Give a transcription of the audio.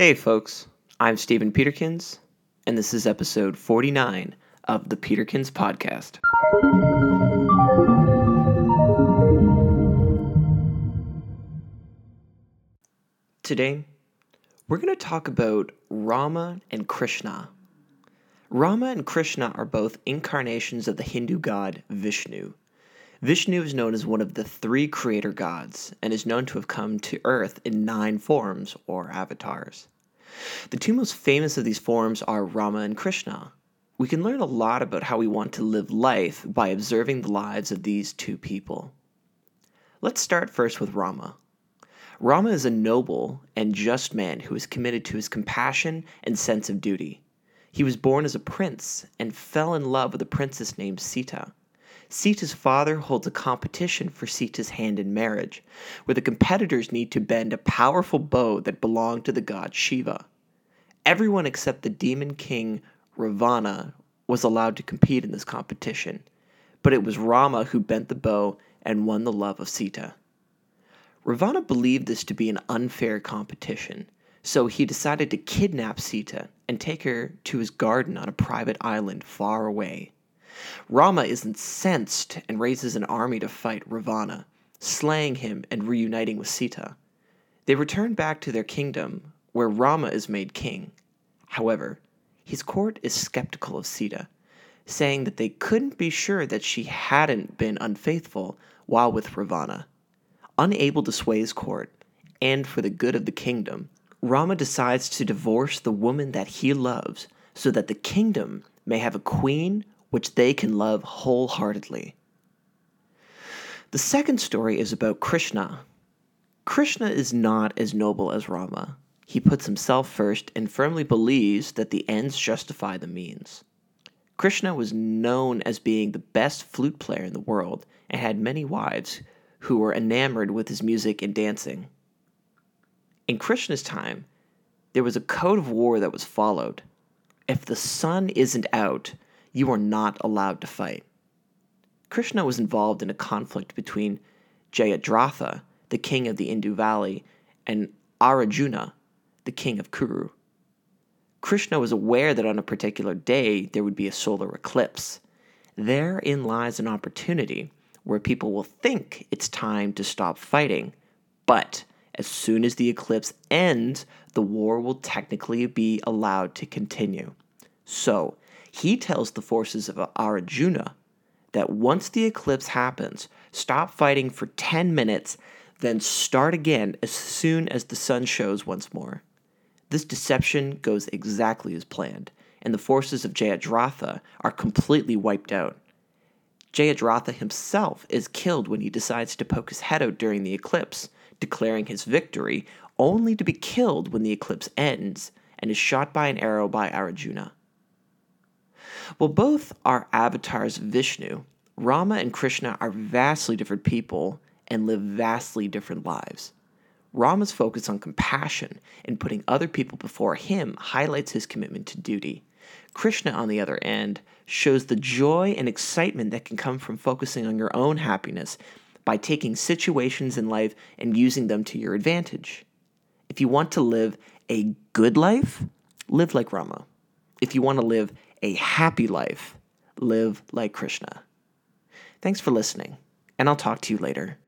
Hey, folks, I'm Stephen Peterkins, and this is episode 49 of the Peterkins Podcast. Today, we're going to talk about Rama and Krishna. Rama and Krishna are both incarnations of the Hindu god Vishnu. Vishnu is known as one of the three creator gods and is known to have come to Earth in nine forms or avatars. The two most famous of these forms are Rama and Krishna. We can learn a lot about how we want to live life by observing the lives of these two people. Let's start first with Rama. Rama is a noble and just man who is committed to his compassion and sense of duty. He was born as a prince and fell in love with a princess named Sita. Sita's father holds a competition for Sita's hand in marriage, where the competitors need to bend a powerful bow that belonged to the god Shiva. Everyone except the demon king Ravana was allowed to compete in this competition, but it was Rama who bent the bow and won the love of Sita. Ravana believed this to be an unfair competition, so he decided to kidnap Sita and take her to his garden on a private island far away. Rama is incensed and raises an army to fight Ravana, slaying him and reuniting with Sita. They return back to their kingdom, where Rama is made king. However, his court is skeptical of Sita, saying that they couldn't be sure that she hadn't been unfaithful while with Ravana. Unable to sway his court, and for the good of the kingdom, Rama decides to divorce the woman that he loves so that the kingdom may have a queen which they can love wholeheartedly. The second story is about Krishna. Krishna is not as noble as Rama. He puts himself first and firmly believes that the ends justify the means. Krishna was known as being the best flute player in the world and had many wives who were enamored with his music and dancing. In Krishna's time, there was a code of war that was followed. If the sun isn't out, you are not allowed to fight. Krishna was involved in a conflict between Jayadratha, the king of the Indu Valley, and Arjuna, the king of Kuru. Krishna was aware that on a particular day there would be a solar eclipse. Therein lies an opportunity where people will think it's time to stop fighting, but as soon as the eclipse ends, the war will technically be allowed to continue. So, he tells the forces of Arjuna that once the eclipse happens, stop fighting for 10 minutes, then start again as soon as the sun shows once more. This deception goes exactly as planned, and the forces of Jayadratha are completely wiped out. Jayadratha himself is killed when he decides to poke his head out during the eclipse, declaring his victory, only to be killed when the eclipse ends and is shot by an arrow by Arjuna. Well, both are avatars of Vishnu. Rama and Krishna are vastly different people and live vastly different lives. Rama's focus on compassion and putting other people before him highlights his commitment to duty. Krishna, on the other end, shows the joy and excitement that can come from focusing on your own happiness by taking situations in life and using them to your advantage. If you want to live a good life, live like Rama. If you want to live a happy life, live like Krishna. Thanks for listening, and I'll talk to you later.